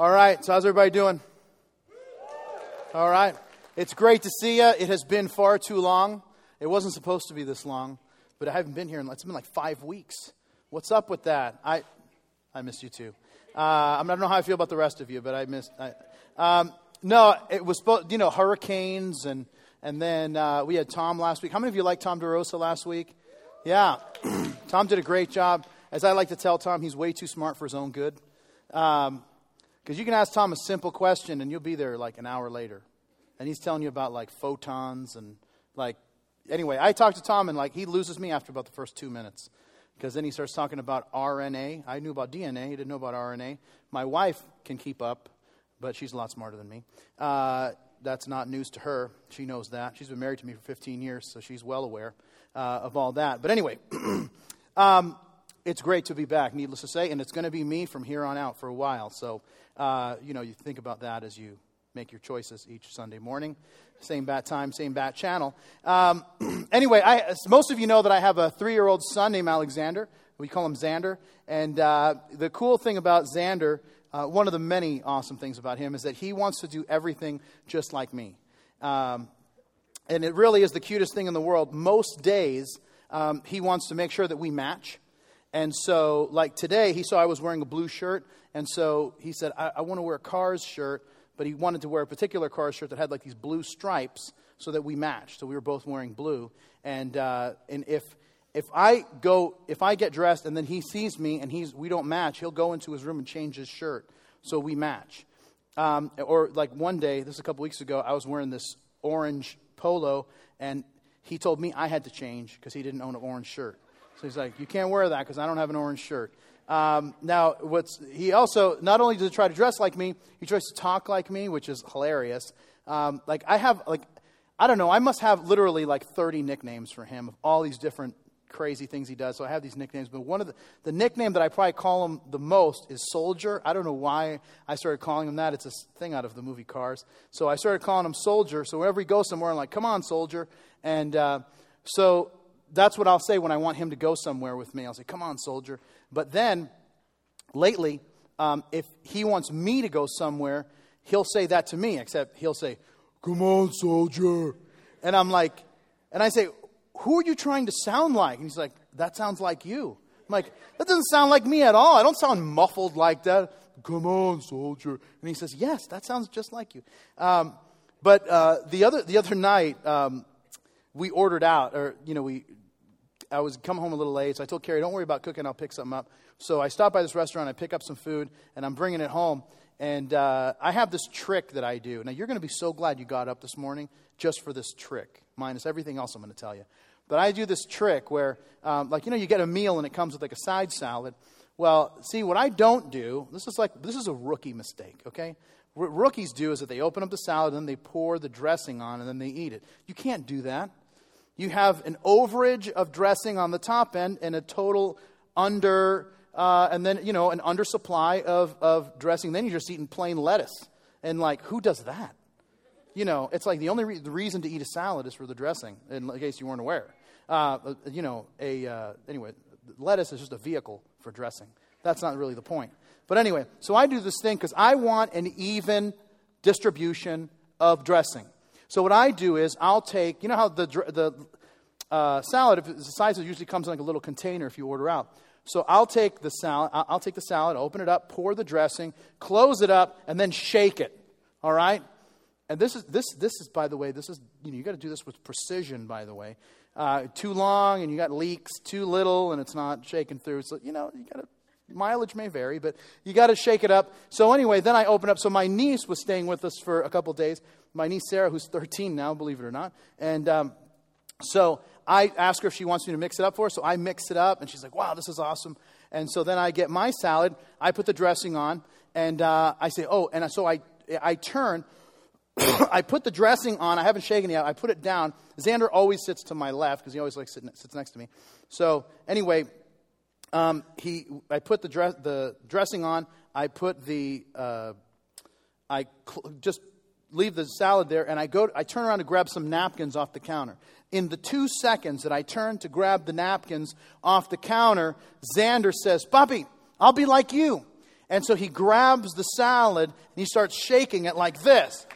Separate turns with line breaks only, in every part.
All right, so how's everybody doing? All right. It's great to see you. It has been far too long. It wasn't supposed to be this long, but I haven't been here in it's been like five weeks. What's up with that? I, I miss you too. Uh, I don't know how I feel about the rest of you, but I miss. I, um, no, it was supposed, you know, hurricanes and and then uh, we had Tom last week. How many of you liked Tom DeRosa last week? Yeah, Tom did a great job. As I like to tell Tom, he's way too smart for his own good. Because you can ask Tom a simple question and you'll be there like an hour later, and he's telling you about like photons and like. Anyway, I talked to Tom and like he loses me after about the first two minutes because then he starts talking about RNA. I knew about DNA, he didn't know about RNA. My wife can keep up, but she's a lot smarter than me. Uh, that's not news to her. She knows that. She's been married to me for 15 years, so she's well aware uh, of all that. But anyway, um, it's great to be back, needless to say, and it's going to be me from here on out for a while. So, uh, you know, you think about that as you make your choices each Sunday morning. Same bat time, same bat channel. Um, anyway, I, most of you know that I have a three year old son named Alexander. We call him Xander. And uh, the cool thing about Xander uh, one of the many awesome things about him is that he wants to do everything just like me. Um, and it really is the cutest thing in the world. Most days, um, he wants to make sure that we match. And so, like today, he saw I was wearing a blue shirt. And so he said, I, I want to wear a Cars shirt, but he wanted to wear a particular Cars shirt that had like these blue stripes so that we matched. So we were both wearing blue. And, uh, and if, if I go, if I get dressed and then he sees me and he's, we don't match, he'll go into his room and change his shirt so we match. Um, or like one day, this is a couple weeks ago, I was wearing this orange polo and he told me I had to change because he didn't own an orange shirt. So he's like, you can't wear that because I don't have an orange shirt. Um, now, what's, he also, not only does he try to dress like me, he tries to talk like me, which is hilarious. Um, like, I have, like, I don't know, I must have literally like 30 nicknames for him of all these different crazy things he does. So I have these nicknames. But one of the, the nickname that I probably call him the most is Soldier. I don't know why I started calling him that. It's a thing out of the movie Cars. So I started calling him Soldier. So whenever he goes somewhere, I'm like, come on, Soldier. And uh, so that's what I'll say when I want him to go somewhere with me. I'll say, come on, Soldier. But then lately, um, if he wants me to go somewhere, he'll say that to me, except he'll say, come on, Soldier. And I'm like, and I say, who are you trying to sound like? And he's like, That sounds like you. I'm like, That doesn't sound like me at all. I don't sound muffled like that. Come on, soldier. And he says, Yes, that sounds just like you. Um, but uh, the, other, the other night, um, we ordered out, or, you know, we, I was come home a little late, so I told Carrie, don't worry about cooking, I'll pick something up. So I stop by this restaurant, I pick up some food, and I'm bringing it home. And uh, I have this trick that I do. Now, you're going to be so glad you got up this morning just for this trick, minus everything else I'm going to tell you. But I do this trick where, um, like, you know, you get a meal and it comes with like a side salad. Well, see, what I don't do, this is like, this is a rookie mistake, okay? What rookies do is that they open up the salad and then they pour the dressing on and then they eat it. You can't do that. You have an overage of dressing on the top end and a total under, uh, and then, you know, an undersupply of, of dressing. Then you're just eating plain lettuce. And, like, who does that? You know, it's like the only re- the reason to eat a salad is for the dressing, in case you weren't aware. Uh, you know, a, uh, anyway, lettuce is just a vehicle for dressing. That's not really the point. But anyway, so I do this thing because I want an even distribution of dressing. So what I do is I'll take, you know how the, the uh, salad, if it's the size, it usually comes in like a little container if you order out. So I'll take the salad, I'll take the salad, open it up, pour the dressing, close it up, and then shake it. All right? And this is this this is by the way, this is you know you got to do this with precision. By the way, uh, too long and you got leaks, too little and it's not shaking through. So, you know, you got to, mileage may vary, but you got to shake it up. So, anyway, then I open up. So, my niece was staying with us for a couple days. My niece Sarah, who's 13 now, believe it or not. And um, so I asked her if she wants me to mix it up for her. So, I mix it up and she's like, wow, this is awesome. And so then I get my salad, I put the dressing on, and uh, I say, oh, and so I, I turn I put the dressing on. I haven't shaken it yet. I put it down. Xander always sits to my left because he always like sits, sits next to me. So anyway, um, he, I put the, dress, the dressing on. I put the, uh, I cl- just leave the salad there, and I go. I turn around to grab some napkins off the counter. In the two seconds that I turn to grab the napkins off the counter, Xander says, "Bobby, I'll be like you." And so he grabs the salad and he starts shaking it like this.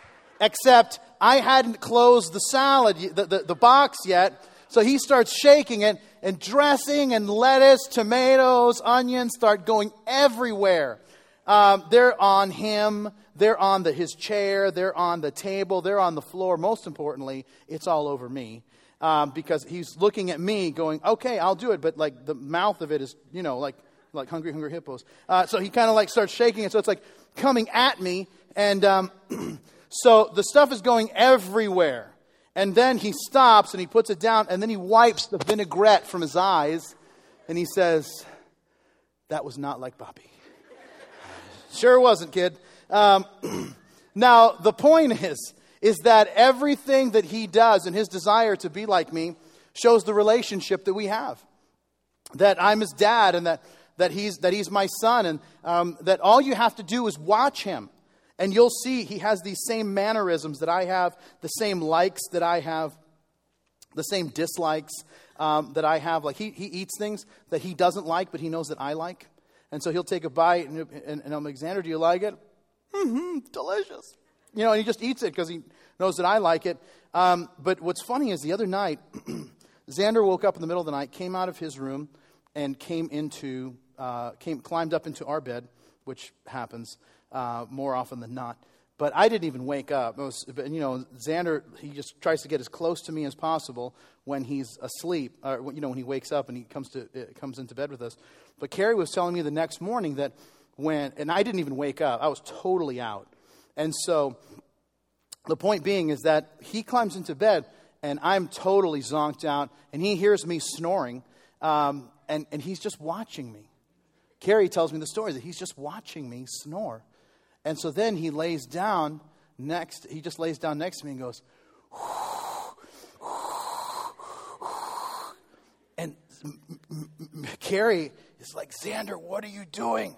Except I hadn't closed the salad, the, the, the box yet. So he starts shaking it, and dressing and lettuce, tomatoes, onions start going everywhere. Um, they're on him, they're on the, his chair, they're on the table, they're on the floor. Most importantly, it's all over me. Um, because he's looking at me going, okay, I'll do it. But like the mouth of it is, you know, like, like hungry, hungry hippos. Uh, so he kind of like starts shaking it. So it's like coming at me. And um, so the stuff is going everywhere. And then he stops and he puts it down and then he wipes the vinaigrette from his eyes and he says, That was not like Bobby. sure wasn't, kid. Um, now, the point is, is that everything that he does and his desire to be like me shows the relationship that we have. That I'm his dad and that, that, he's, that he's my son, and um, that all you have to do is watch him. And you'll see he has these same mannerisms that I have, the same likes that I have, the same dislikes um, that I have. Like he, he eats things that he doesn't like, but he knows that I like. And so he'll take a bite, and, and, and I'm do you like it? Mm-hmm, delicious. You know, and he just eats it because he knows that I like it. Um, but what's funny is the other night, Xander woke up in the middle of the night, came out of his room, and came into, uh, came, climbed up into our bed, which happens uh, more often than not. But I didn't even wake up. Was, you know, Xander, he just tries to get as close to me as possible when he's asleep, or, you know, when he wakes up and he comes, to, uh, comes into bed with us. But Carrie was telling me the next morning that when, and I didn't even wake up, I was totally out. And so the point being is that he climbs into bed and I'm totally zonked out, and he hears me snoring, um, and, and he's just watching me. Carrie tells me the story that he's just watching me snore. And so then he lays down next, he just lays down next to me and goes, and Carrie is like, Xander, what are you doing?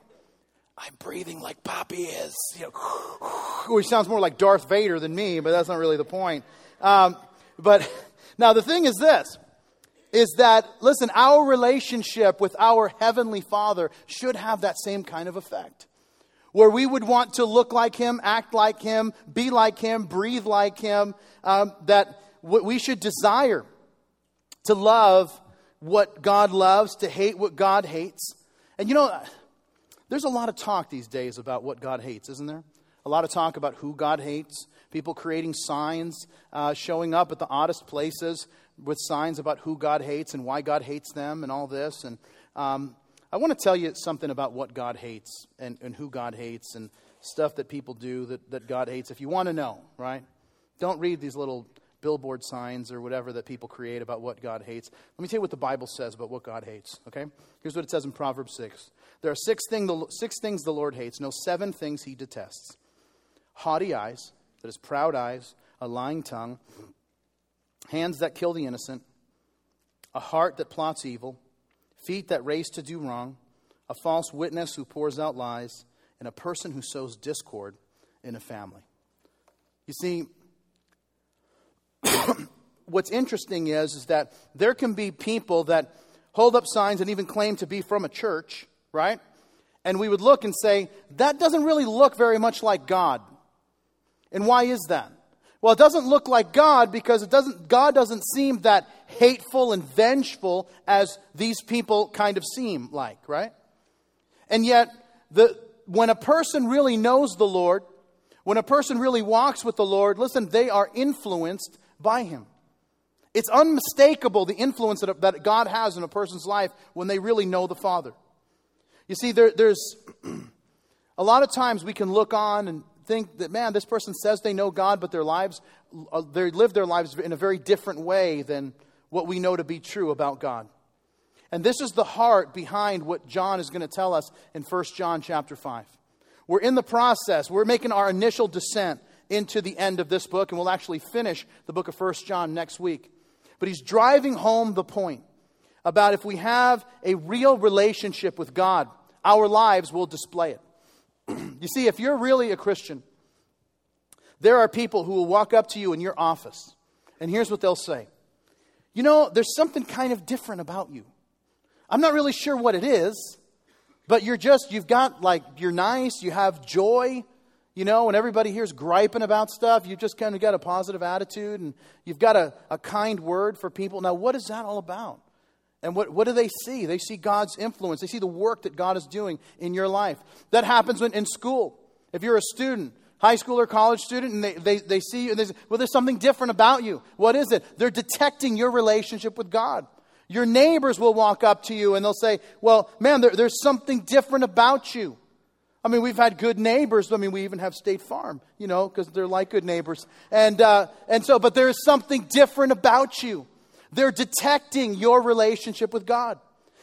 I'm breathing like Poppy is. You know, which sounds more like Darth Vader than me, but that's not really the point. Um, but now the thing is this is that, listen, our relationship with our Heavenly Father should have that same kind of effect where we would want to look like him, act like him, be like him, breathe like him, um, that we should desire to love what God loves, to hate what God hates. And you know, there's a lot of talk these days about what God hates, isn't there? A lot of talk about who God hates, people creating signs, uh, showing up at the oddest places with signs about who God hates and why God hates them and all this. And um, I want to tell you something about what God hates and, and who God hates and stuff that people do that, that God hates. If you want to know, right? Don't read these little billboard signs or whatever that people create about what God hates. Let me tell you what the Bible says about what God hates, okay? Here's what it says in Proverbs 6. There are six, thing the, six things the Lord hates, no, seven things he detests haughty eyes, that is, proud eyes, a lying tongue, hands that kill the innocent, a heart that plots evil feet that race to do wrong, a false witness who pours out lies, and a person who sows discord in a family. You see, what's interesting is, is that there can be people that hold up signs and even claim to be from a church, right? And we would look and say, that doesn't really look very much like God. And why is that? Well, it doesn't look like God because it doesn't, God doesn't seem that hateful and vengeful as these people kind of seem like, right? And yet, the, when a person really knows the Lord, when a person really walks with the Lord, listen, they are influenced by Him. It's unmistakable the influence that, that God has in a person's life when they really know the Father. You see, there, there's a lot of times we can look on and think that, man, this person says they know God, but their lives, uh, they live their lives in a very different way than what we know to be true about God. And this is the heart behind what John is going to tell us in 1 John chapter 5. We're in the process, we're making our initial descent into the end of this book, and we'll actually finish the book of 1 John next week. But he's driving home the point about if we have a real relationship with God, our lives will display it. you see, if you're really a Christian, there are people who will walk up to you in your office, and here's what they'll say You know, there's something kind of different about you. I'm not really sure what it is, But you're just, you've got like, you're nice, you have joy. You know, when everybody here's griping about stuff, you've just kind of got a positive attitude and you've got a, a kind word for people. Now, what is that all about? And what, what do they see? They see God's influence. They see the work that God is doing in your life. That happens when, in school. If you're a student, high school or college student, and they, they, they see you and they say, well, there's something different about you. What is it? They're detecting your relationship with God. Your neighbors will walk up to you and they'll say, Well, man, there, there's something different about you. I mean, we've had good neighbors. I mean, we even have State Farm, you know, because they're like good neighbors. And, uh, and so, but there is something different about you. They're detecting your relationship with God.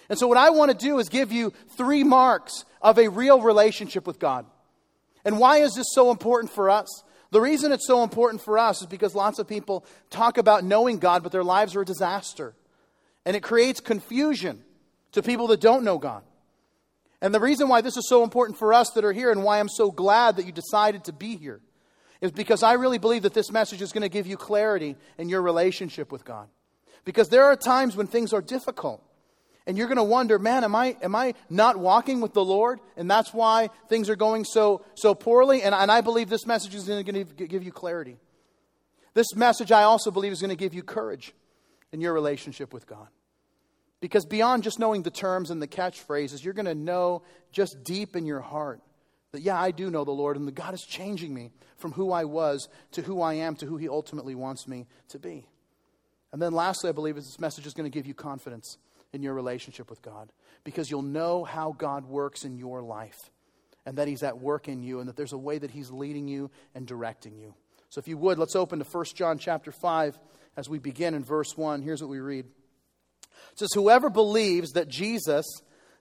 And so, what I want to do is give you three marks of a real relationship with God. And why is this so important for us? The reason it's so important for us is because lots of people talk about knowing God, but their lives are a disaster. And it creates confusion to people that don't know God. And the reason why this is so important for us that are here and why I'm so glad that you decided to be here is because I really believe that this message is going to give you clarity in your relationship with God. Because there are times when things are difficult. And you're going to wonder, man, am I, am I not walking with the Lord? And that's why things are going so, so poorly. And, and I believe this message is going to give you clarity. This message, I also believe, is going to give you courage in your relationship with God. Because beyond just knowing the terms and the catchphrases, you're going to know just deep in your heart that, yeah, I do know the Lord, and that God is changing me from who I was to who I am to who He ultimately wants me to be. And then, lastly, I believe is this message is going to give you confidence in your relationship with God because you'll know how God works in your life and that He's at work in you and that there's a way that He's leading you and directing you. So, if you would, let's open to 1 John chapter 5 as we begin in verse 1, here's what we read. It says, Whoever believes that Jesus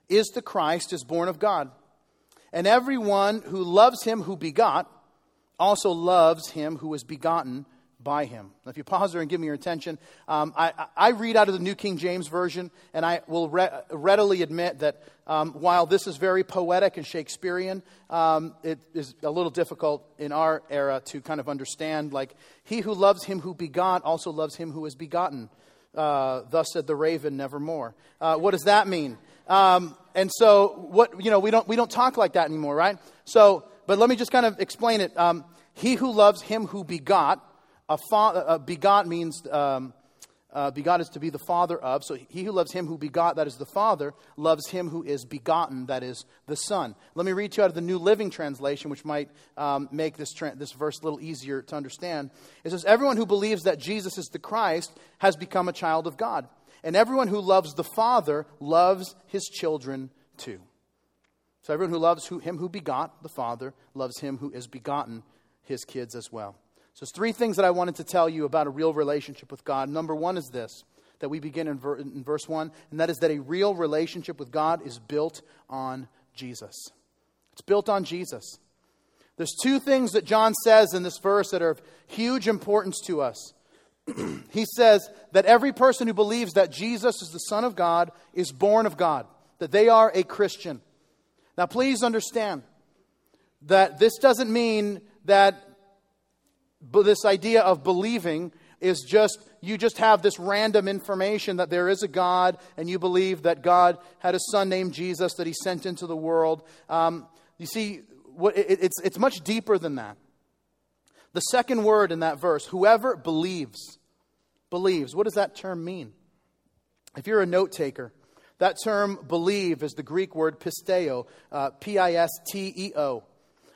is the Christ is born of God. And everyone who loves him who begot also loves him who was begotten by him. Now, if you pause there and give me your attention, um, I, I, read out of the New King James Version, and I will re- readily admit that um, while this is very poetic and Shakespearean, um, it is a little difficult in our era to kind of understand. Like, he who loves him who begot also loves him who is begotten. Uh, Thus said the raven, nevermore. Uh, what does that mean? Um, and so, what you know, we don't we don't talk like that anymore, right? So, but let me just kind of explain it. Um, he who loves him who begot a, fa- a begot means um, uh, begot is to be the father of. So he who loves him who begot, that is the father, loves him who is begotten, that is the son. Let me read to you out of the New Living Translation, which might um, make this, tra- this verse a little easier to understand. It says, Everyone who believes that Jesus is the Christ has become a child of God. And everyone who loves the Father loves his children too. So everyone who loves who, him who begot, the Father, loves him who is begotten, his kids as well. So, there's three things that I wanted to tell you about a real relationship with God. Number one is this that we begin in, ver- in verse 1, and that is that a real relationship with God is built on Jesus. It's built on Jesus. There's two things that John says in this verse that are of huge importance to us. he says that every person who believes that Jesus is the Son of God is born of God, that they are a Christian. Now, please understand that this doesn't mean that but this idea of believing is just you just have this random information that there is a God and you believe that God had a son named Jesus that he sent into the world. Um, you see, what, it, it's, it's much deeper than that. The second word in that verse, whoever believes, believes. What does that term mean? If you're a note taker, that term believe is the Greek word pisteo, uh, P I S T E O.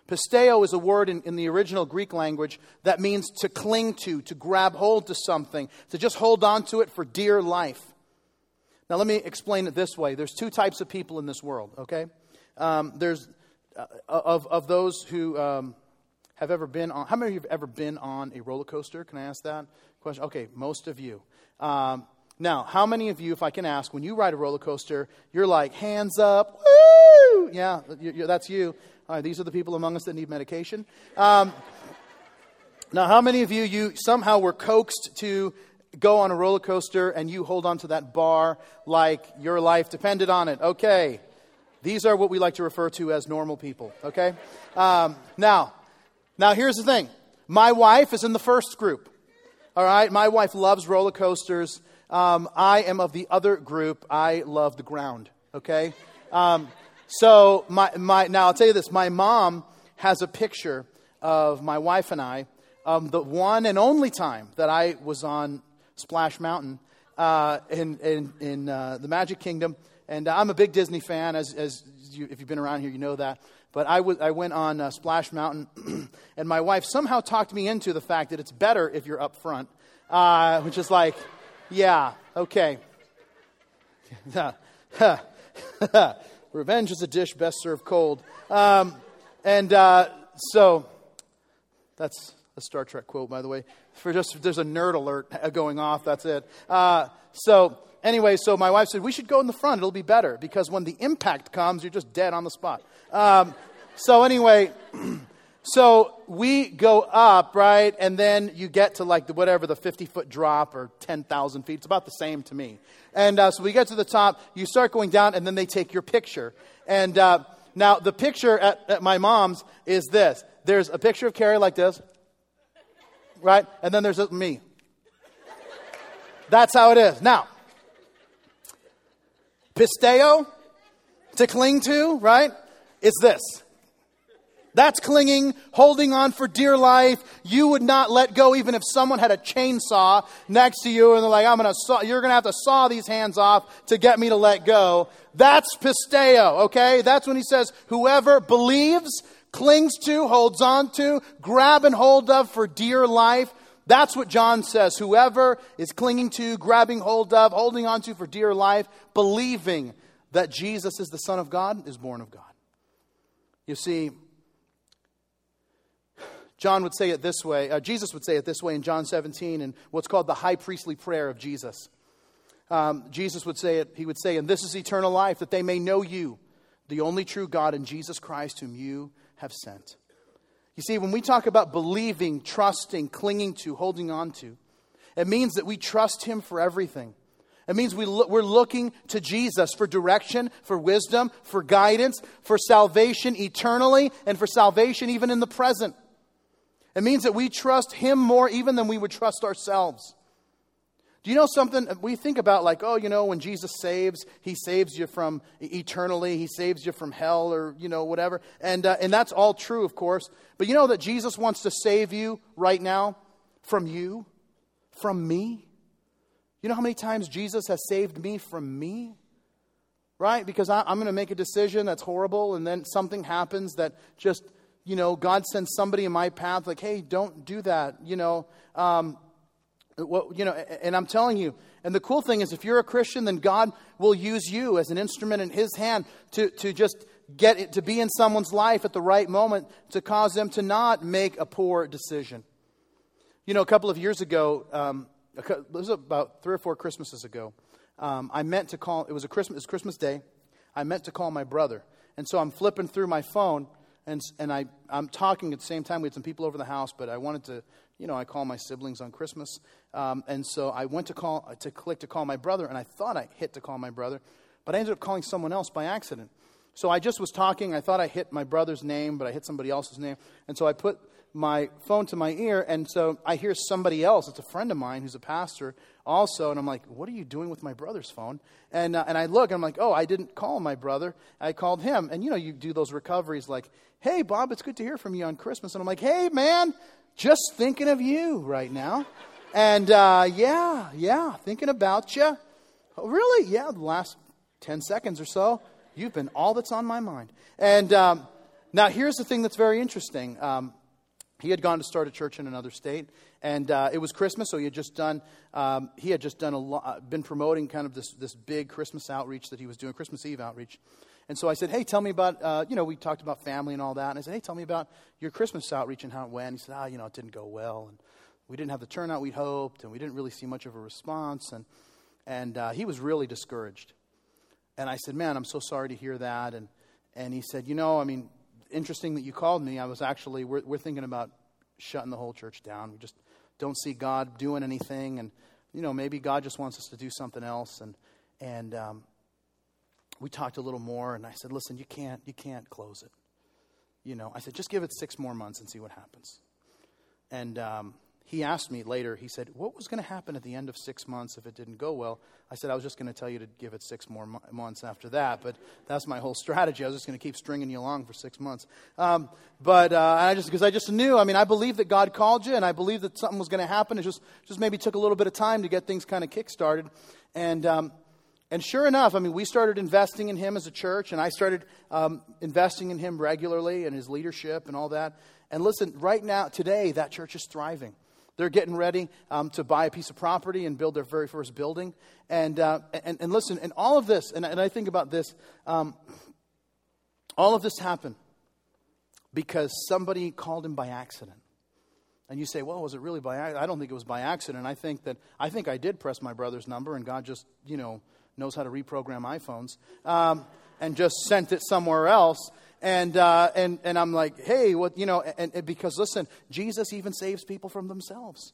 Pisteo is a word in, in, the original Greek language that means to cling to, to grab hold to something, to just hold on to it for dear life. Now, let me explain it this way there's two types of people in this world, okay? Um, there's uh, of, of those who um, have ever been on, how many of you have ever been on a roller coaster? Can I ask that question? Okay, most of you. Um, now, how many of you, if I can ask, when you ride a roller coaster, you're like, hands up, woo! Yeah, that's you. All right, these are the people among us that need medication. Um, now, how many of you, you somehow were coaxed to go on a roller coaster and you hold on to that bar like your life depended on it? Okay. These are what we like to refer to as normal people, okay? Um, now, now here's the thing. My wife is in the first group. All right, my wife loves roller coasters. Um, I am of the other group. I love the ground. Okay, um, So, my, my, now I'll tell you this my mom has a picture of my wife and I, um, the one and only time that I was on Splash Mountain uh, in, in, in uh, the Magic Kingdom. And I'm a big Disney fan, as, as you, if you've been around here, you know that. But I, w- I went on uh, Splash Mountain, and my wife somehow talked me into the fact that it's better if you're up front, uh, which is like, yeah, okay. Revenge is a dish best served cold. Um, and uh, so, that's a Star Trek quote, by the way. For just there's a nerd alert going off. That's it. Uh, so anyway, so my wife said we should go in the front. It'll be better because when the impact comes, you're just dead on the spot. Um, so anyway, so we go up, right, and then you get to like the, whatever the 50 foot drop or 10,000 feet. It's about the same to me. And uh, so we get to the top. You start going down, and then they take your picture. And uh, now the picture at, at my mom's is this. There's a picture of Carrie like this right? And then there's me. That's how it is. Now, pisteo, to cling to, right, is this. That's clinging, holding on for dear life. You would not let go even if someone had a chainsaw next to you and they're like, I'm gonna saw, you're gonna have to saw these hands off to get me to let go. That's pisteo, okay? That's when he says, whoever believes clings to, holds on to, grab and hold of for dear life. That's what John says. Whoever is clinging to, grabbing hold of, holding on to for dear life, believing that Jesus is the Son of God, is born of God. You see, John would say it this way, uh, Jesus would say it this way in John 17 in what's called the high priestly prayer of Jesus. Um, Jesus would say it, he would say, and this is eternal life, that they may know you, the only true God, and Jesus Christ, whom you have sent. You see, when we talk about believing, trusting, clinging to, holding on to, it means that we trust Him for everything. It means we lo- we're looking to Jesus for direction, for wisdom, for guidance, for salvation eternally, and for salvation even in the present. It means that we trust Him more even than we would trust ourselves. Do you know something? We think about, like, oh, you know, when Jesus saves, he saves you from eternally, he saves you from hell or, you know, whatever. And, uh, and that's all true, of course. But you know that Jesus wants to save you right now from you, from me? You know how many times Jesus has saved me from me? Right? Because I, am going to make a decision that's horrible, and then something happens that just, you know, God sends somebody in my path, like, hey, don't do that. You know, um, what, you know, and I'm telling you, and the cool thing is, if you're a Christian, then God will use you as an instrument in His hand to, to just get it, to be in someone's life at the right moment to cause them to not make a poor decision. You know, a couple of years ago, um, it was about three or four Christmases ago, um, I meant to call, it was a Christmas, it was Christmas Day. I meant to call my brother. And so I'm flipping through my phone, and, and I, I'm talking at the same time. We had some people over the house, but I wanted to you know, I call my siblings on Christmas. Um, and so I went to call, to click to call my brother, and I thought I hit to call my brother, but I ended up calling someone else by accident. So I just was talking. I thought I hit my brother's name, but I hit somebody else's name. And so I put my phone to my ear, and so I hear somebody else. It's a friend of mine who's a pastor also, and I'm like, "What are you doing with my brother's phone?" And uh, and I look, and I'm like, "Oh, I didn't call my brother. I called him." And you know, you do those recoveries, like, "Hey, Bob, it's good to hear from you on Christmas." And I'm like, "Hey, man, just thinking of you right now. And uh, yeah, yeah, thinking about you. Oh, really? Yeah, the last 10 seconds or so, you've been all that's on my mind. And um, now here's the thing that's very interesting. Um, he had gone to start a church in another state, and uh, it was Christmas, so he had just done. Um, he had just done a lo- uh, been promoting kind of this this big Christmas outreach that he was doing, Christmas Eve outreach. And so I said, hey, tell me about, uh, you know, we talked about family and all that. And I said, hey, tell me about your Christmas outreach and how it went. He said, ah, you know, it didn't go well. And we didn't have the turnout we'd hoped, and we didn't really see much of a response. And, and uh, he was really discouraged. And I said, man, I'm so sorry to hear that. And, and he said, you know, I mean, interesting that you called me. I was actually, we're, we're thinking about shutting the whole church down. We just don't see God doing anything. And, you know, maybe God just wants us to do something else. And, and um, we talked a little more, and I said, listen, you can't, you can't close it. You know, I said, just give it six more months and see what happens. And um, he asked me later, he said, What was going to happen at the end of six months if it didn't go well? I said, I was just going to tell you to give it six more mo- months after that, but that's my whole strategy. I was just going to keep stringing you along for six months. Um, but uh, I just, because I just knew, I mean, I believe that God called you, and I believe that something was going to happen. It just, just maybe took a little bit of time to get things kind of kick started. And, um, and sure enough, I mean, we started investing in him as a church, and I started um, investing in him regularly and his leadership and all that. And listen, right now, today, that church is thriving. They're getting ready um, to buy a piece of property and build their very first building. And, uh, and, and listen, and all of this, and, and I think about this, um, all of this happened because somebody called him by accident. And you say, well, was it really by accident? I don't think it was by accident. I think that, I think I did press my brother's number and God just, you know, knows how to reprogram iPhones um, and just sent it somewhere else. And, uh, and, and I'm like, hey, what, you know, and, and because listen, Jesus even saves people from themselves.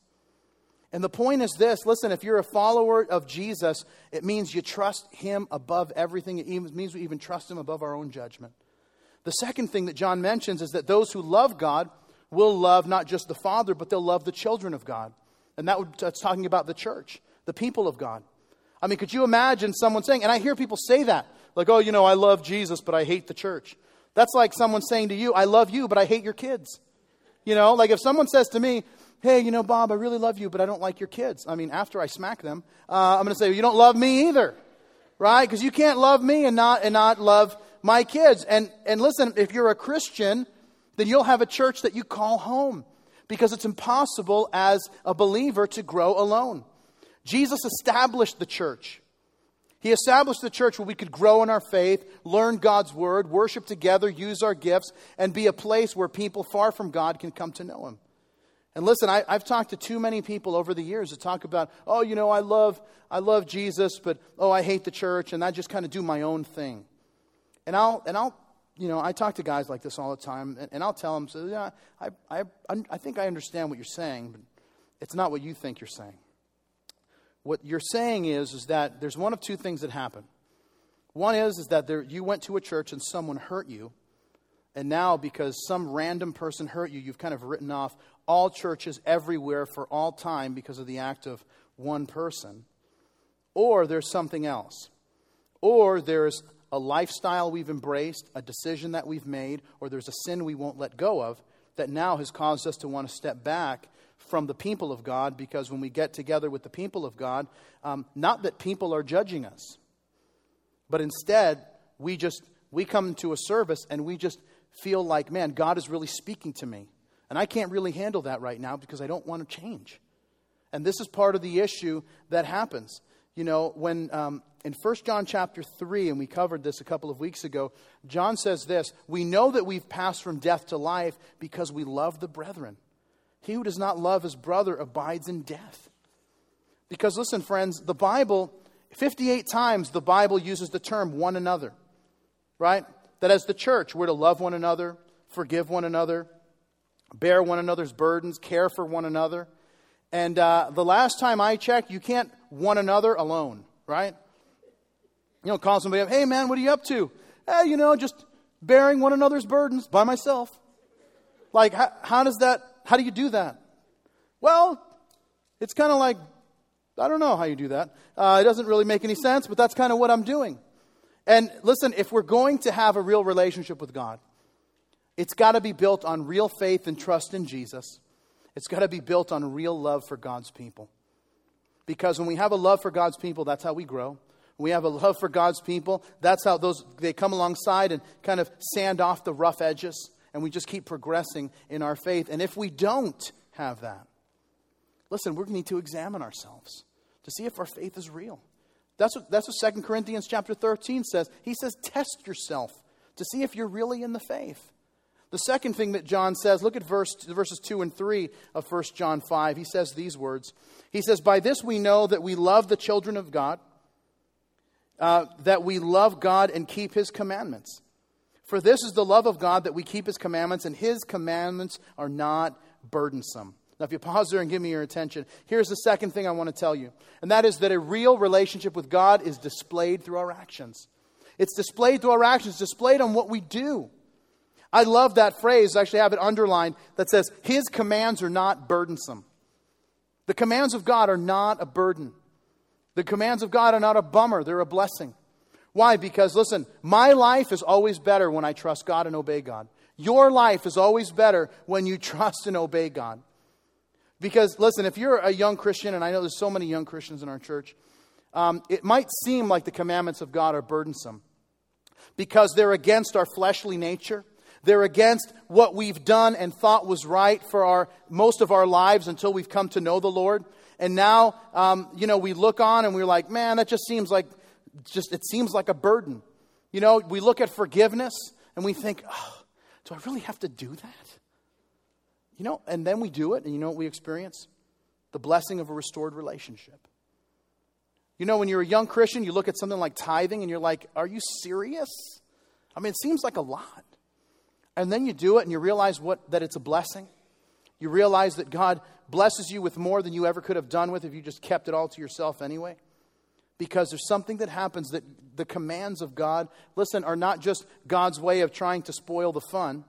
And the point is this listen, if you're a follower of Jesus, it means you trust him above everything. It means we even trust him above our own judgment. The second thing that John mentions is that those who love God will love not just the Father, but they'll love the children of God. And that would, that's talking about the church, the people of God. I mean, could you imagine someone saying, and I hear people say that, like, oh, you know, I love Jesus, but I hate the church. That's like someone saying to you, I love you, but I hate your kids. You know, like if someone says to me, hey, you know, Bob, I really love you, but I don't like your kids. I mean, after I smack them, uh, I'm going to say, you don't love me either, right? Because you can't love me and not, and not love my kids. And, and listen, if you're a Christian, then you'll have a church that you call home because it's impossible as a believer to grow alone. Jesus established the church. He established the church where we could grow in our faith, learn God's word, worship together, use our gifts, and be a place where people far from God can come to know Him. And listen, I, have talked to too many people over the years to talk about, oh, you know, I love, I love Jesus, but oh, I hate the church, and I just kind of do my own thing. And I'll, and I'll, you know, I talk to guys like this all the time, and, and I'll tell them, so yeah, I, I, I think I understand what you're saying, but it's not what you think you're saying. What you're saying is, is that there's one of two things that happen. One is, is that there, you went to a church and someone hurt you, and now because some random person hurt you, you've kind of written off all churches everywhere for all time because of the act of one person. Or there's something else. Or there's a lifestyle we've embraced, a decision that we've made, or there's a sin we won't let go of that now has caused us to want to step back from the people of God because when we get together with the people of God, um, not that people are judging us, but instead we just we come to a service and we just feel like, man, God is really speaking to me. And I can't really handle that right now because I don't want to change. And this is part of the issue that happens. You know, when um, in 1 John chapter 3, and we covered this a couple of weeks ago, John says this We know that we've passed from death to life because we love the brethren. He who does not love his brother abides in death. Because listen, friends, the Bible, 58 times the Bible uses the term one another, right? That as the church, we're to love one another, forgive one another, bear one another's burdens, care for one another. And uh, the last time I checked, you can't one another alone, right? You don't call somebody up, hey man, what are you up to? Hey, you know, just bearing one another's burdens by myself. Like, how, how does that how do you do that? Well, it's kind of like, I don't know how you do that. Uh, it doesn't really make any sense, but that's kind of what I'm doing. And listen, if we're going to have a real relationship with God, it's got to be built on real faith and trust in Jesus. It's got to be built on real love for God's people. Because when we have a love for God's people, that's how we grow. We have a love for God's people, that's how those they come alongside and kind of sand off the rough edges and we just keep progressing in our faith. And if we don't have that, listen, we need to examine ourselves to see if our faith is real. That's what, that's what 2 Corinthians chapter 13 says. He says, test yourself to see if you're really in the faith. The second thing that John says, look at verse, verses 2 and 3 of 1 John 5. He says these words He says, By this we know that we love the children of God, uh, that we love God and keep his commandments. For this is the love of God that we keep his commandments, and his commandments are not burdensome. Now, if you pause there and give me your attention, here's the second thing I want to tell you, and that is that a real relationship with God is displayed through our actions. It's displayed through our actions, displayed on what we do. I love that phrase. I actually have it underlined that says, His commands are not burdensome. The commands of God are not a burden. The commands of God are not a bummer, they're a blessing. Why? Because, listen, my life is always better when I trust God and obey God. Your life is always better when you trust and obey God. Because, listen, if you're a young Christian, and I know there's so many young Christians in our church, um, it might seem like the commandments of God are burdensome because they're against our fleshly nature. They're against what we've done and thought was right for our, most of our lives until we've come to know the Lord. And now, um, you know, we look on and we're like, man, that just seems like, just, it seems like a burden. You know, we look at forgiveness and we think, oh, do I really have to do that? You know, and then we do it, and you know what we experience? The blessing of a restored relationship. You know, when you're a young Christian, you look at something like tithing and you're like, are you serious? I mean, it seems like a lot. And then you do it and you realize what, that it's a blessing. You realize that God blesses you with more than you ever could have done with if you just kept it all to yourself anyway. Because there's something that happens that the commands of God, listen, are not just God's way of trying to spoil the fun.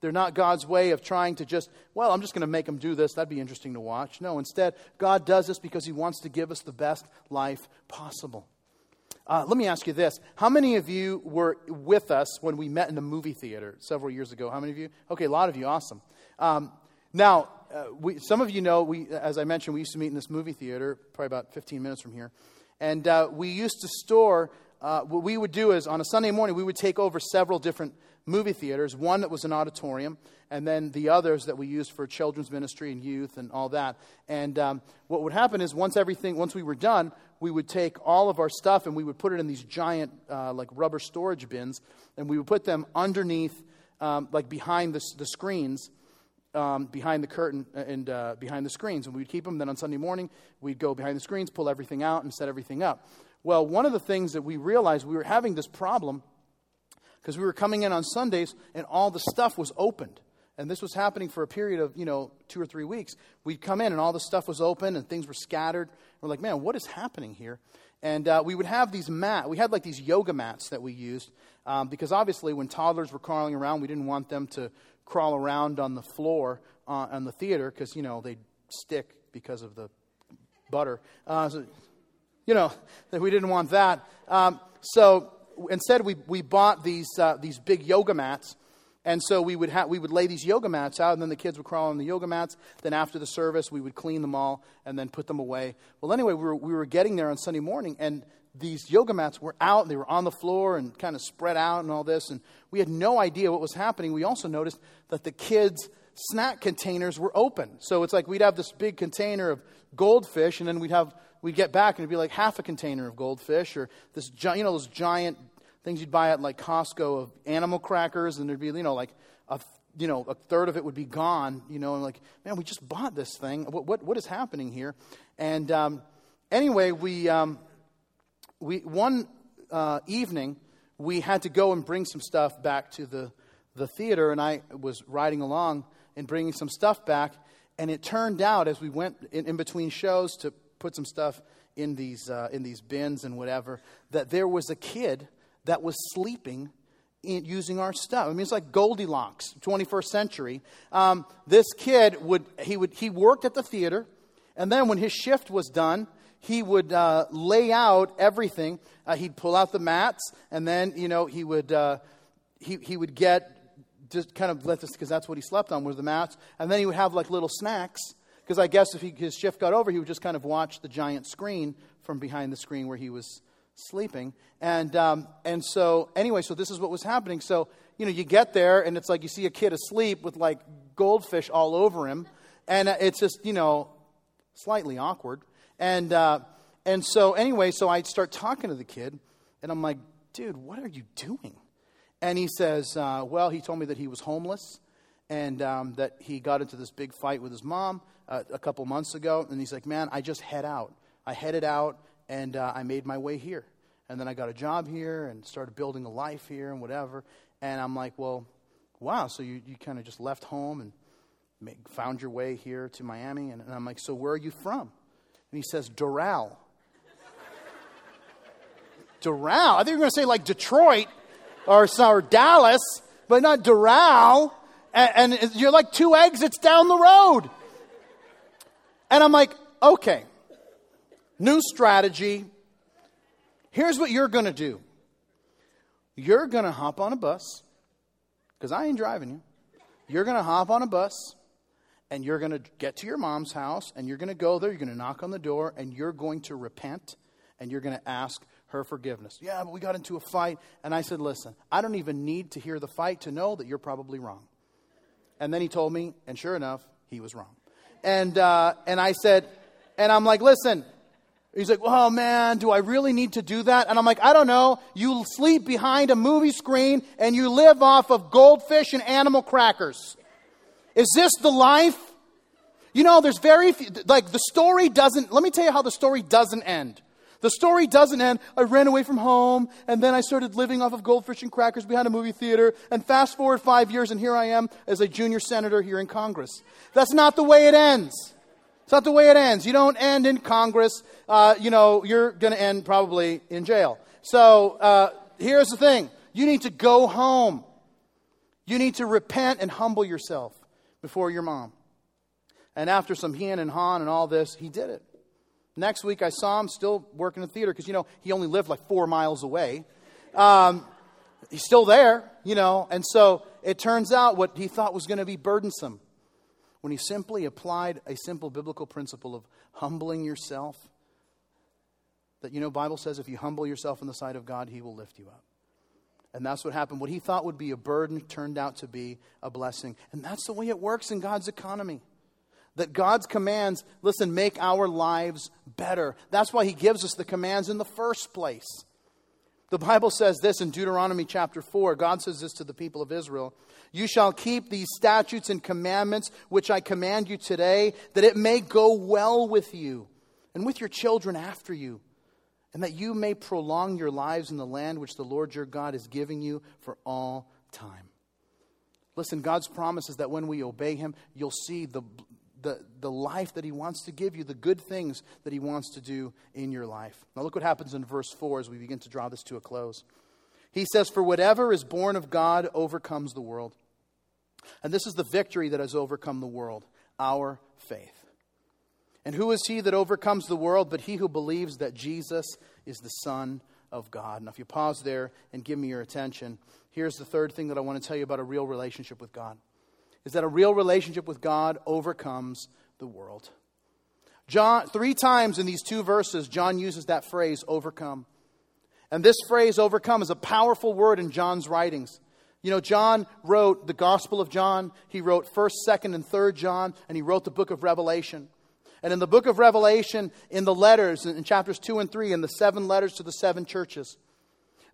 They're not God's way of trying to just, well, I'm just going to make them do this. That'd be interesting to watch. No, instead, God does this because He wants to give us the best life possible. Uh, let me ask you this. How many of you were with us when we met in the movie theater several years ago? How many of you? Okay, a lot of you. Awesome. Um, now, uh, we, some of you know, we, as I mentioned, we used to meet in this movie theater, probably about 15 minutes from here. And uh, we used to store, uh, what we would do is on a Sunday morning, we would take over several different movie theaters, one that was an auditorium, and then the others that we used for children's ministry and youth and all that. And um, what would happen is once everything, once we were done, we would take all of our stuff and we would put it in these giant, uh, like rubber storage bins, and we would put them underneath, um, like behind the, the screens. Um, behind the curtain uh, and uh, behind the screens, and we'd keep them. Then on Sunday morning, we'd go behind the screens, pull everything out, and set everything up. Well, one of the things that we realized we were having this problem because we were coming in on Sundays and all the stuff was opened. And this was happening for a period of, you know, two or three weeks. We'd come in and all the stuff was open and things were scattered. We're like, man, what is happening here? And uh, we would have these mat. We had like these yoga mats that we used um, because obviously when toddlers were crawling around, we didn't want them to crawl around on the floor uh, on the theater because you know they'd stick because of the butter. Uh, so, you know, we didn't want that. Um, so instead, we, we bought these, uh, these big yoga mats. And so we would, ha- we would lay these yoga mats out, and then the kids would crawl on the yoga mats. Then after the service, we would clean them all and then put them away. Well, anyway, we were, we were getting there on Sunday morning, and these yoga mats were out. They were on the floor and kind of spread out and all this. And we had no idea what was happening. We also noticed that the kids' snack containers were open. So it's like we'd have this big container of goldfish, and then we'd have we'd get back and it'd be like half a container of goldfish or this giant, you know those giant things you'd buy at like Costco of animal crackers, and there'd be, you know, like a, you know, a third of it would be gone, you know, and like, man, we just bought this thing. What, what, what is happening here? And um, anyway, we, um, we one uh, evening, we had to go and bring some stuff back to the, the theater, and I was riding along and bringing some stuff back, and it turned out as we went in, in between shows to put some stuff in these, uh, in these bins and whatever, that there was a kid – that was sleeping in, using our stuff. I mean, it's like Goldilocks, 21st century. Um, this kid would he would he worked at the theater, and then when his shift was done, he would uh, lay out everything. Uh, he'd pull out the mats, and then you know he would uh, he he would get just kind of let this because that's what he slept on was the mats, and then he would have like little snacks. Because I guess if he, his shift got over, he would just kind of watch the giant screen from behind the screen where he was sleeping. And, um, and so, anyway, so this is what was happening. So, you know, you get there and it's like you see a kid asleep with like goldfish all over him. And uh, it's just, you know, slightly awkward. And, uh, and so, anyway, so I start talking to the kid and I'm like, dude, what are you doing? And he says, uh, well, he told me that he was homeless and um, that he got into this big fight with his mom uh, a couple months ago. And he's like, man, I just head out. I headed out and uh, I made my way here. And then I got a job here and started building a life here and whatever. And I'm like, well, wow, so you, you kind of just left home and make, found your way here to Miami. And, and I'm like, so where are you from? And he says, Doral. Doral? I think you're going to say like Detroit or, or Dallas, but not Doral. And, and you're like two exits down the road. And I'm like, okay, new strategy. Here's what you're going to do you're going to hop on a bus, because I ain't driving you. You're going to hop on a bus and you're going to get to your mom's house and you're going to go there, you're going to knock on the door, and you're going to repent and you're going to ask her forgiveness. Yeah, but we got into a fight. And I said, Listen, I don't even need to hear the fight to know that you're probably wrong. And then he told me, and sure enough, he was wrong. And, uh, and I said, and I'm like, Listen, He's like, oh man, do I really need to do that? And I'm like, I don't know. You sleep behind a movie screen and you live off of goldfish and animal crackers. Is this the life? You know, there's very few, like the story doesn't, let me tell you how the story doesn't end. The story doesn't end. I ran away from home and then I started living off of goldfish and crackers behind a movie theater. And fast forward five years and here I am as a junior senator here in Congress. That's not the way it ends. It's not the way it ends. You don't end in Congress. Uh, you know, you're going to end probably in jail. So uh, here's the thing you need to go home. You need to repent and humble yourself before your mom. And after some he and han and all this, he did it. Next week, I saw him still working in the theater because, you know, he only lived like four miles away. Um, he's still there, you know, and so it turns out what he thought was going to be burdensome when he simply applied a simple biblical principle of humbling yourself that you know bible says if you humble yourself in the sight of god he will lift you up and that's what happened. What he thought would be a burden turned out to be a blessing. And that's the way it works in god's economy. That god's commands listen make our lives better. That's why he gives us the commands in the first place. The bible says this in deuteronomy chapter 4 god says this to the people of israel. You shall keep these statutes and commandments which I command you today, that it may go well with you and with your children after you, and that you may prolong your lives in the land which the Lord your God is giving you for all time. Listen, God's promise is that when we obey Him, you'll see the, the, the life that He wants to give you, the good things that He wants to do in your life. Now, look what happens in verse 4 as we begin to draw this to a close. He says, For whatever is born of God overcomes the world. And this is the victory that has overcome the world our faith. And who is he that overcomes the world but he who believes that Jesus is the Son of God? Now, if you pause there and give me your attention, here's the third thing that I want to tell you about a real relationship with God is that a real relationship with God overcomes the world. John, three times in these two verses, John uses that phrase, overcome. And this phrase, overcome, is a powerful word in John's writings. You know, John wrote the Gospel of John, he wrote 1st, 2nd, and 3rd John, and he wrote the book of Revelation. And in the book of Revelation, in the letters, in chapters 2 and 3, in the seven letters to the seven churches,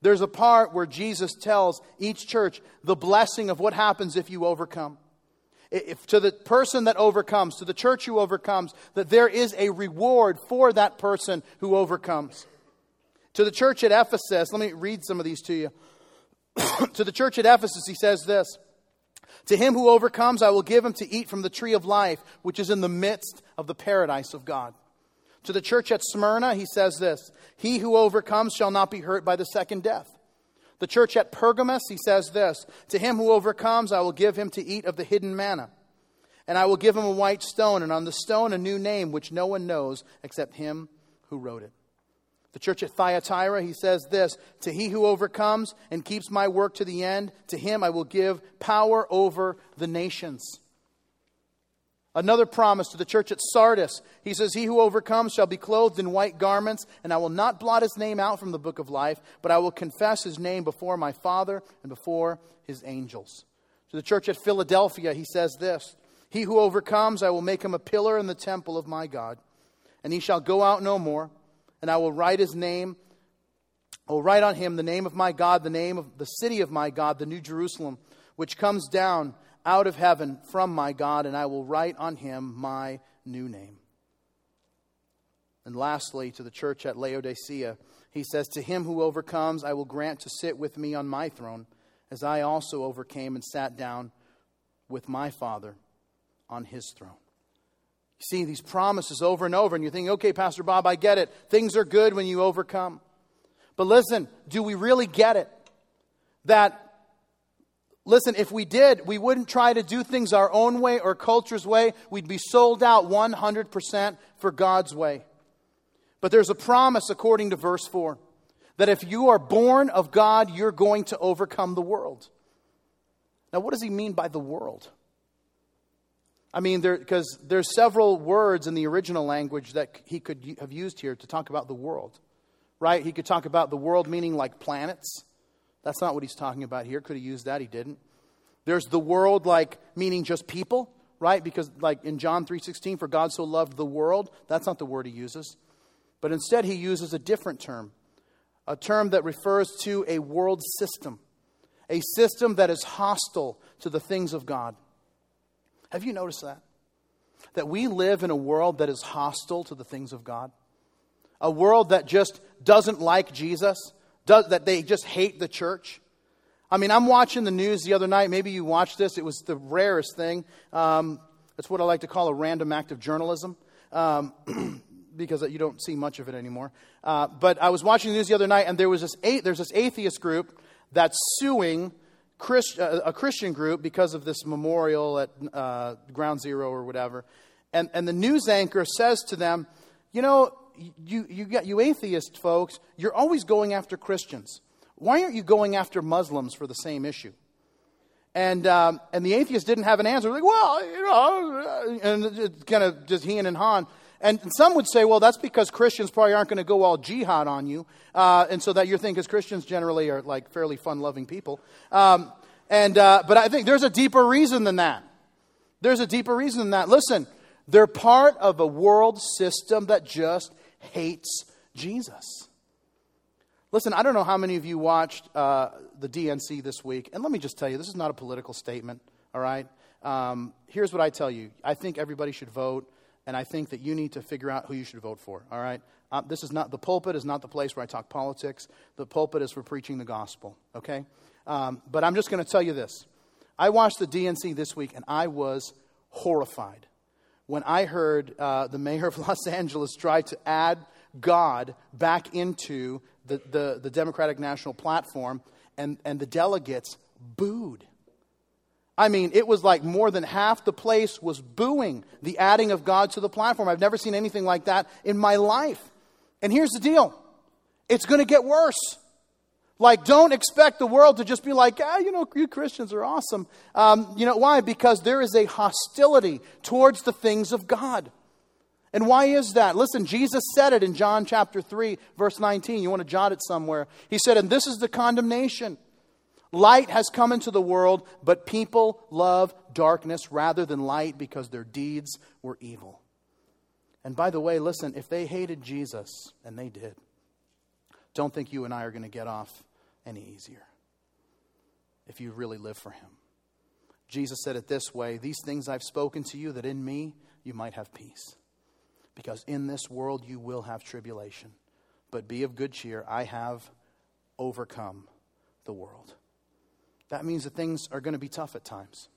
there's a part where Jesus tells each church the blessing of what happens if you overcome. If to the person that overcomes, to the church who overcomes, that there is a reward for that person who overcomes. To the church at Ephesus, let me read some of these to you. to the church at Ephesus, he says this To him who overcomes, I will give him to eat from the tree of life, which is in the midst of the paradise of God. To the church at Smyrna, he says this He who overcomes shall not be hurt by the second death. The church at Pergamos, he says this To him who overcomes, I will give him to eat of the hidden manna. And I will give him a white stone, and on the stone a new name which no one knows except him who wrote it. The church at Thyatira, he says this To he who overcomes and keeps my work to the end, to him I will give power over the nations. Another promise to the church at Sardis. He says, He who overcomes shall be clothed in white garments, and I will not blot his name out from the book of life, but I will confess his name before my Father and before his angels. To the church at Philadelphia, he says this He who overcomes, I will make him a pillar in the temple of my God, and he shall go out no more and I will write his name. I will write on him the name of my God, the name of the city of my God, the New Jerusalem, which comes down out of heaven from my God, and I will write on him my new name. And lastly, to the church at Laodicea, he says, To him who overcomes, I will grant to sit with me on my throne, as I also overcame and sat down with my Father on his throne. See these promises over and over, and you're thinking, okay, Pastor Bob, I get it. Things are good when you overcome. But listen, do we really get it? That Listen, if we did, we wouldn't try to do things our own way or culture's way. We'd be sold out 100% for God's way. But there's a promise according to verse 4 that if you are born of God, you're going to overcome the world. Now, what does he mean by the world? I mean, because there, there's several words in the original language that he could have used here to talk about the world, right? He could talk about the world meaning like planets. That's not what he's talking about here. Could have used that, he didn't. There's the world like meaning just people, right? Because like in John 3:16 for God so loved the world, that's not the word he uses. But instead he uses a different term. A term that refers to a world system. A system that is hostile to the things of God. Have you noticed that? That we live in a world that is hostile to the things of God. A world that just doesn't like Jesus, does, that they just hate the church. I mean, I'm watching the news the other night. Maybe you watched this. It was the rarest thing. Um, it's what I like to call a random act of journalism um, because you don't see much of it anymore. Uh, but I was watching the news the other night, and there was this, there's this atheist group that's suing Christ, uh, a Christian group because of this memorial at uh, Ground Zero or whatever. And, and the news anchor says to them, You know, you, you, got, you atheist folks, you're always going after Christians. Why aren't you going after Muslims for the same issue? And, um, and the atheist didn't have an answer. Like, well, you know, and it's kind of just he and han. And some would say, well, that's because Christians probably aren't going to go all jihad on you. Uh, and so that you're thinking, because Christians generally are like fairly fun loving people. Um, and, uh, but I think there's a deeper reason than that. There's a deeper reason than that. Listen, they're part of a world system that just hates Jesus. Listen, I don't know how many of you watched uh, the DNC this week. And let me just tell you, this is not a political statement, all right? Um, here's what I tell you I think everybody should vote and I think that you need to figure out who you should vote for, all right? Uh, this is not, the pulpit is not the place where I talk politics. The pulpit is for preaching the gospel, okay? Um, but I'm just going to tell you this. I watched the DNC this week and I was horrified when I heard uh, the mayor of Los Angeles try to add God back into the, the, the Democratic National Platform, and, and the delegates booed. I mean, it was like more than half the place was booing the adding of God to the platform. I've never seen anything like that in my life. And here's the deal it's going to get worse. Like, don't expect the world to just be like, ah, you know, you Christians are awesome. Um, you know, why? Because there is a hostility towards the things of God. And why is that? Listen, Jesus said it in John chapter 3, verse 19. You want to jot it somewhere. He said, And this is the condemnation Light has come into the world, but people love darkness rather than light because their deeds were evil. And by the way, listen, if they hated Jesus, and they did, don't think you and I are going to get off any easier if you really live for Him. Jesus said it this way These things I've spoken to you, that in me you might have peace. Because in this world you will have tribulation. But be of good cheer, I have overcome the world. That means that things are going to be tough at times.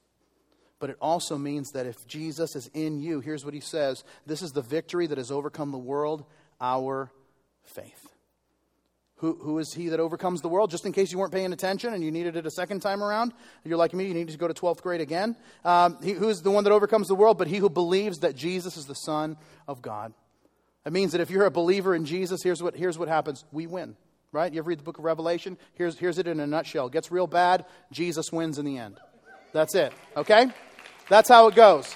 But it also means that if Jesus is in you, here's what he says this is the victory that has overcome the world, our faith. Who, who is he that overcomes the world? Just in case you weren't paying attention and you needed it a second time around, you're like me, you need to go to 12th grade again. Um, he, who is the one that overcomes the world? But he who believes that Jesus is the Son of God. That means that if you're a believer in Jesus, here's what, here's what happens we win right? You ever read the book of Revelation? Here's, here's it in a nutshell. Gets real bad, Jesus wins in the end. That's it, okay? That's how it goes.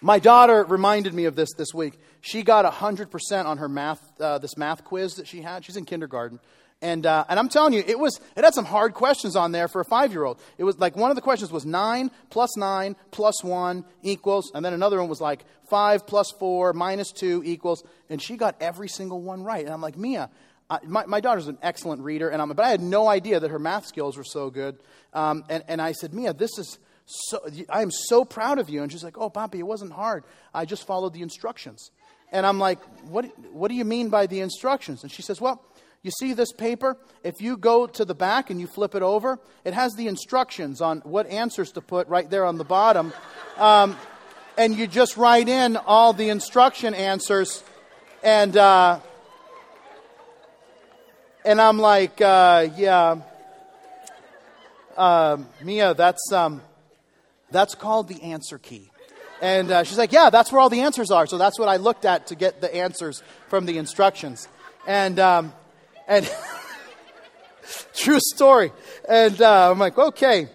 My daughter reminded me of this this week. She got 100% on her math, uh, this math quiz that she had. She's in kindergarten. And, uh, and I'm telling you, it, was, it had some hard questions on there for a five year old. It was like one of the questions was 9 plus 9 plus 1 equals, and then another one was like 5 plus 4 minus 2 equals, and she got every single one right. And I'm like, Mia, I, my, my, daughter's an excellent reader, and I'm, but I had no idea that her math skills were so good. Um, and, and I said, Mia, this is so, I am so proud of you. And she's like, Oh, Poppy, it wasn't hard. I just followed the instructions. And I'm like, what, what do you mean by the instructions? And she says, Well, you see this paper? If you go to the back and you flip it over, it has the instructions on what answers to put right there on the bottom. Um, and you just write in all the instruction answers. And, uh, and I'm like, uh, yeah. um, Mia, that's, um, that's called the answer key. And uh, she's like, Yeah, that's where all the answers are. So that's what I looked at to get the answers from the instructions. And, um, and true story. And uh, I'm like, Okay,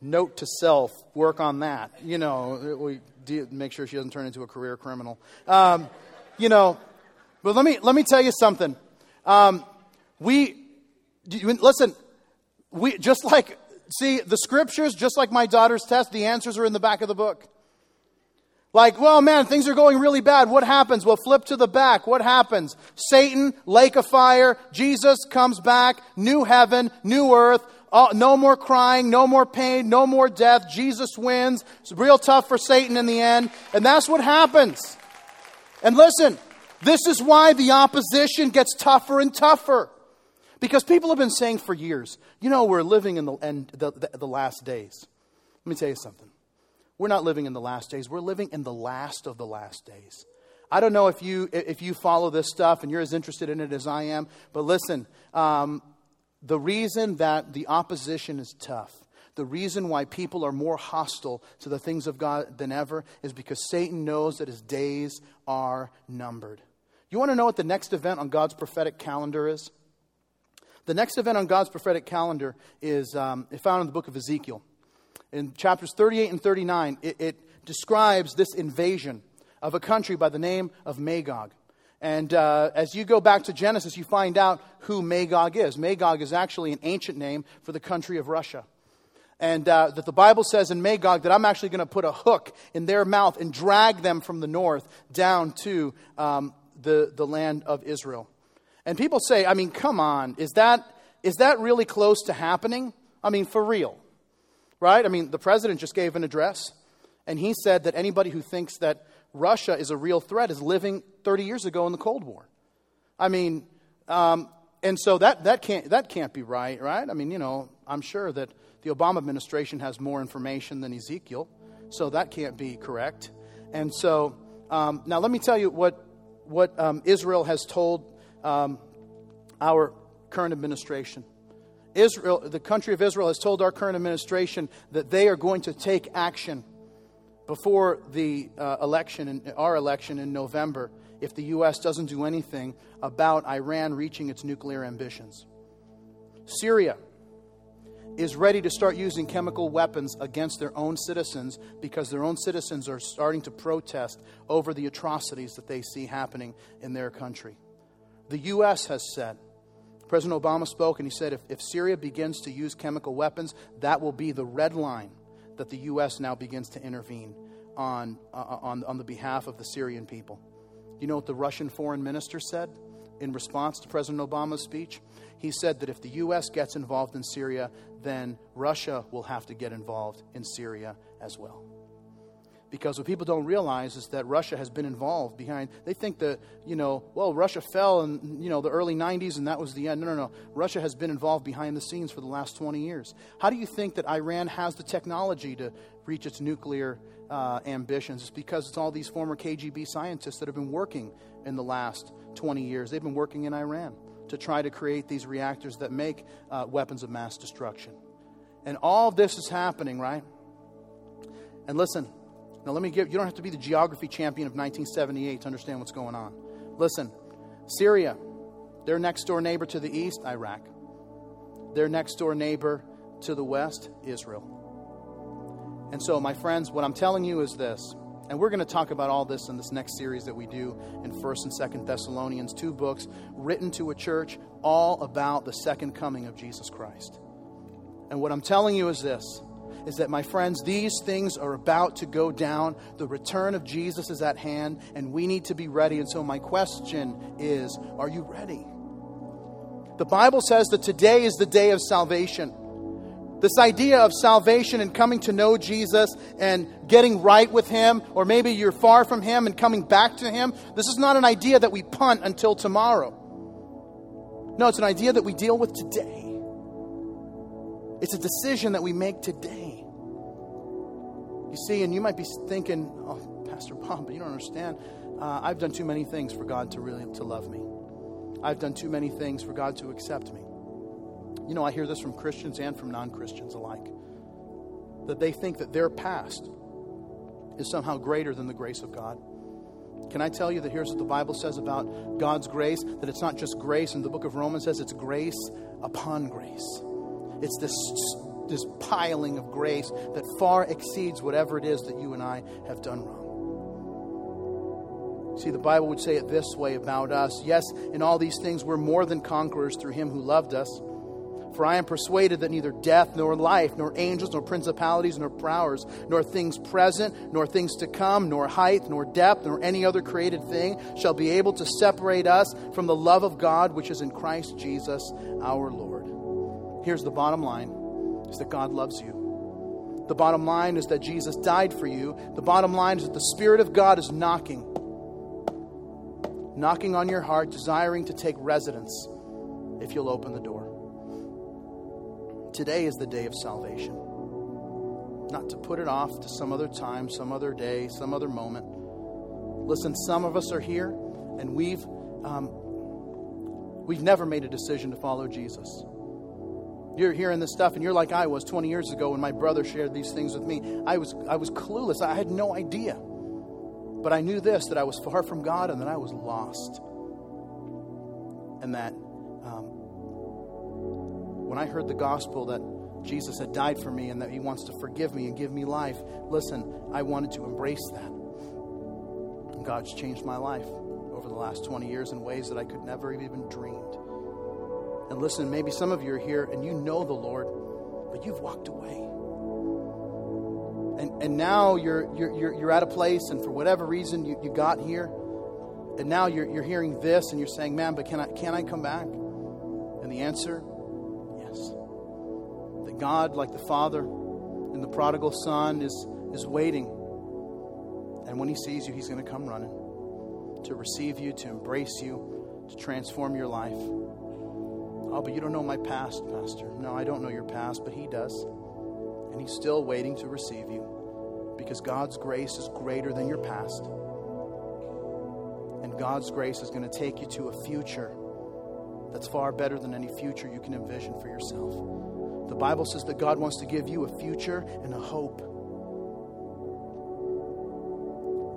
note to self, work on that. You know, we make sure she doesn't turn into a career criminal. Um, you know, but let me, let me tell you something. Um, we, listen, we, just like, see, the scriptures, just like my daughter's test, the answers are in the back of the book. Like, well, man, things are going really bad. What happens? Well, flip to the back. What happens? Satan, lake of fire, Jesus comes back, new heaven, new earth, Oh, no more crying, no more pain, no more death. Jesus wins. It's real tough for Satan in the end. And that's what happens. And listen, this is why the opposition gets tougher and tougher. Because people have been saying for years, you know, we're living in the, end, the, the, the last days. Let me tell you something. We're not living in the last days, we're living in the last of the last days. I don't know if you, if you follow this stuff and you're as interested in it as I am, but listen, um, the reason that the opposition is tough, the reason why people are more hostile to the things of God than ever, is because Satan knows that his days are numbered. You want to know what the next event on God's prophetic calendar is? The next event on God's prophetic calendar is um, found in the book of Ezekiel. In chapters 38 and 39, it, it describes this invasion of a country by the name of Magog. And uh, as you go back to Genesis, you find out who Magog is. Magog is actually an ancient name for the country of Russia. And uh, that the Bible says in Magog that I'm actually going to put a hook in their mouth and drag them from the north down to um, the, the land of Israel. And people say, I mean, come on, is that, is that really close to happening? I mean, for real, right? I mean, the president just gave an address, and he said that anybody who thinks that Russia is a real threat is living 30 years ago in the Cold War. I mean, um, and so that, that, can't, that can't be right, right? I mean, you know, I'm sure that the Obama administration has more information than Ezekiel, so that can't be correct. And so, um, now let me tell you what, what um, Israel has told um, our current administration. Israel, the country of Israel has told our current administration that they are going to take action before the uh, election, in, our election in November, if the U.S. doesn't do anything about Iran reaching its nuclear ambitions. Syria is ready to start using chemical weapons against their own citizens because their own citizens are starting to protest over the atrocities that they see happening in their country. The U.S. has said, President Obama spoke and he said, if, if Syria begins to use chemical weapons, that will be the red line that the U.S. now begins to intervene on, uh, on, on the behalf of the Syrian people. You know what the Russian foreign minister said in response to President Obama's speech? He said that if the U.S. gets involved in Syria, then Russia will have to get involved in Syria as well. Because what people don't realize is that Russia has been involved behind. They think that, you know, well, Russia fell in, you know, the early 90s and that was the end. No, no, no. Russia has been involved behind the scenes for the last 20 years. How do you think that Iran has the technology to reach its nuclear uh, ambitions? It's because it's all these former KGB scientists that have been working in the last 20 years. They've been working in Iran to try to create these reactors that make uh, weapons of mass destruction. And all this is happening, right? And listen, now, let me give you don't have to be the geography champion of 1978 to understand what's going on. Listen, Syria, their next door neighbor to the east, Iraq. Their next door neighbor to the west, Israel. And so, my friends, what I'm telling you is this, and we're going to talk about all this in this next series that we do in 1st and 2nd Thessalonians, two books written to a church all about the second coming of Jesus Christ. And what I'm telling you is this is that, my friends, these things are about to go down. The return of Jesus is at hand, and we need to be ready. And so, my question is are you ready? The Bible says that today is the day of salvation. This idea of salvation and coming to know Jesus and getting right with Him, or maybe you're far from Him and coming back to Him, this is not an idea that we punt until tomorrow. No, it's an idea that we deal with today. It's a decision that we make today. You see, and you might be thinking, oh, Pastor Bob, but you don't understand. Uh, I've done too many things for God to really to love me. I've done too many things for God to accept me. You know, I hear this from Christians and from non Christians alike that they think that their past is somehow greater than the grace of God. Can I tell you that here's what the Bible says about God's grace? That it's not just grace, and the book of Romans says it's grace upon grace. It's this, this piling of grace that far exceeds whatever it is that you and I have done wrong. See, the Bible would say it this way about us. Yes, in all these things, we're more than conquerors through him who loved us. For I am persuaded that neither death, nor life, nor angels, nor principalities, nor powers, nor things present, nor things to come, nor height, nor depth, nor any other created thing shall be able to separate us from the love of God which is in Christ Jesus our Lord. Here's the bottom line is that God loves you. The bottom line is that Jesus died for you. The bottom line is that the Spirit of God is knocking. Knocking on your heart, desiring to take residence if you'll open the door. Today is the day of salvation. Not to put it off to some other time, some other day, some other moment. Listen, some of us are here and we've, um, we've never made a decision to follow Jesus. You're hearing this stuff and you're like I was 20 years ago when my brother shared these things with me. I was, I was clueless, I had no idea. But I knew this that I was far from God and that I was lost. And that when I heard the gospel that Jesus had died for me and that he wants to forgive me and give me life, listen, I wanted to embrace that. And God's changed my life over the last 20 years in ways that I could never have even dreamed. And listen, maybe some of you are here and you know the Lord, but you've walked away. And, and now you're, you're, you're, at a place, and for whatever reason you, you got here, and now you're, you're hearing this and you're saying, man, but can I, can I come back? And the answer God, like the Father and the prodigal Son, is, is waiting. And when He sees you, He's going to come running to receive you, to embrace you, to transform your life. Oh, but you don't know my past, Pastor. No, I don't know your past, but He does. And He's still waiting to receive you because God's grace is greater than your past. And God's grace is going to take you to a future that's far better than any future you can envision for yourself. The Bible says that God wants to give you a future and a hope.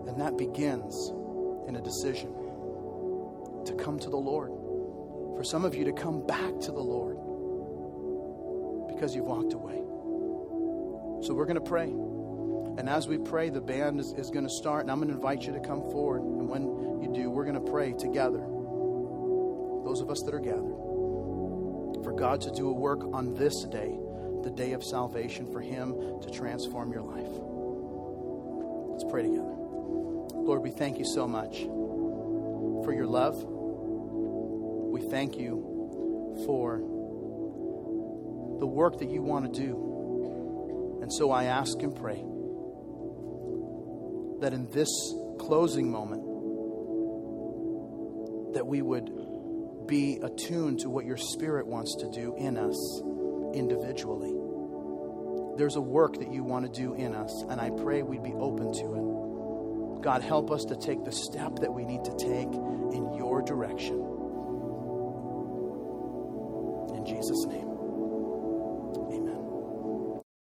And that begins in a decision to come to the Lord. For some of you to come back to the Lord because you've walked away. So we're going to pray. And as we pray, the band is, is going to start, and I'm going to invite you to come forward. And when you do, we're going to pray together. Those of us that are gathered God to do a work on this day, the day of salvation, for Him to transform your life. Let's pray together. Lord, we thank you so much for your love. We thank you for the work that you want to do. And so I ask and pray that in this closing moment, that we would be attuned to what your Spirit wants to do in us individually. There's a work that you want to do in us, and I pray we'd be open to it. God, help us to take the step that we need to take in your direction. In Jesus' name.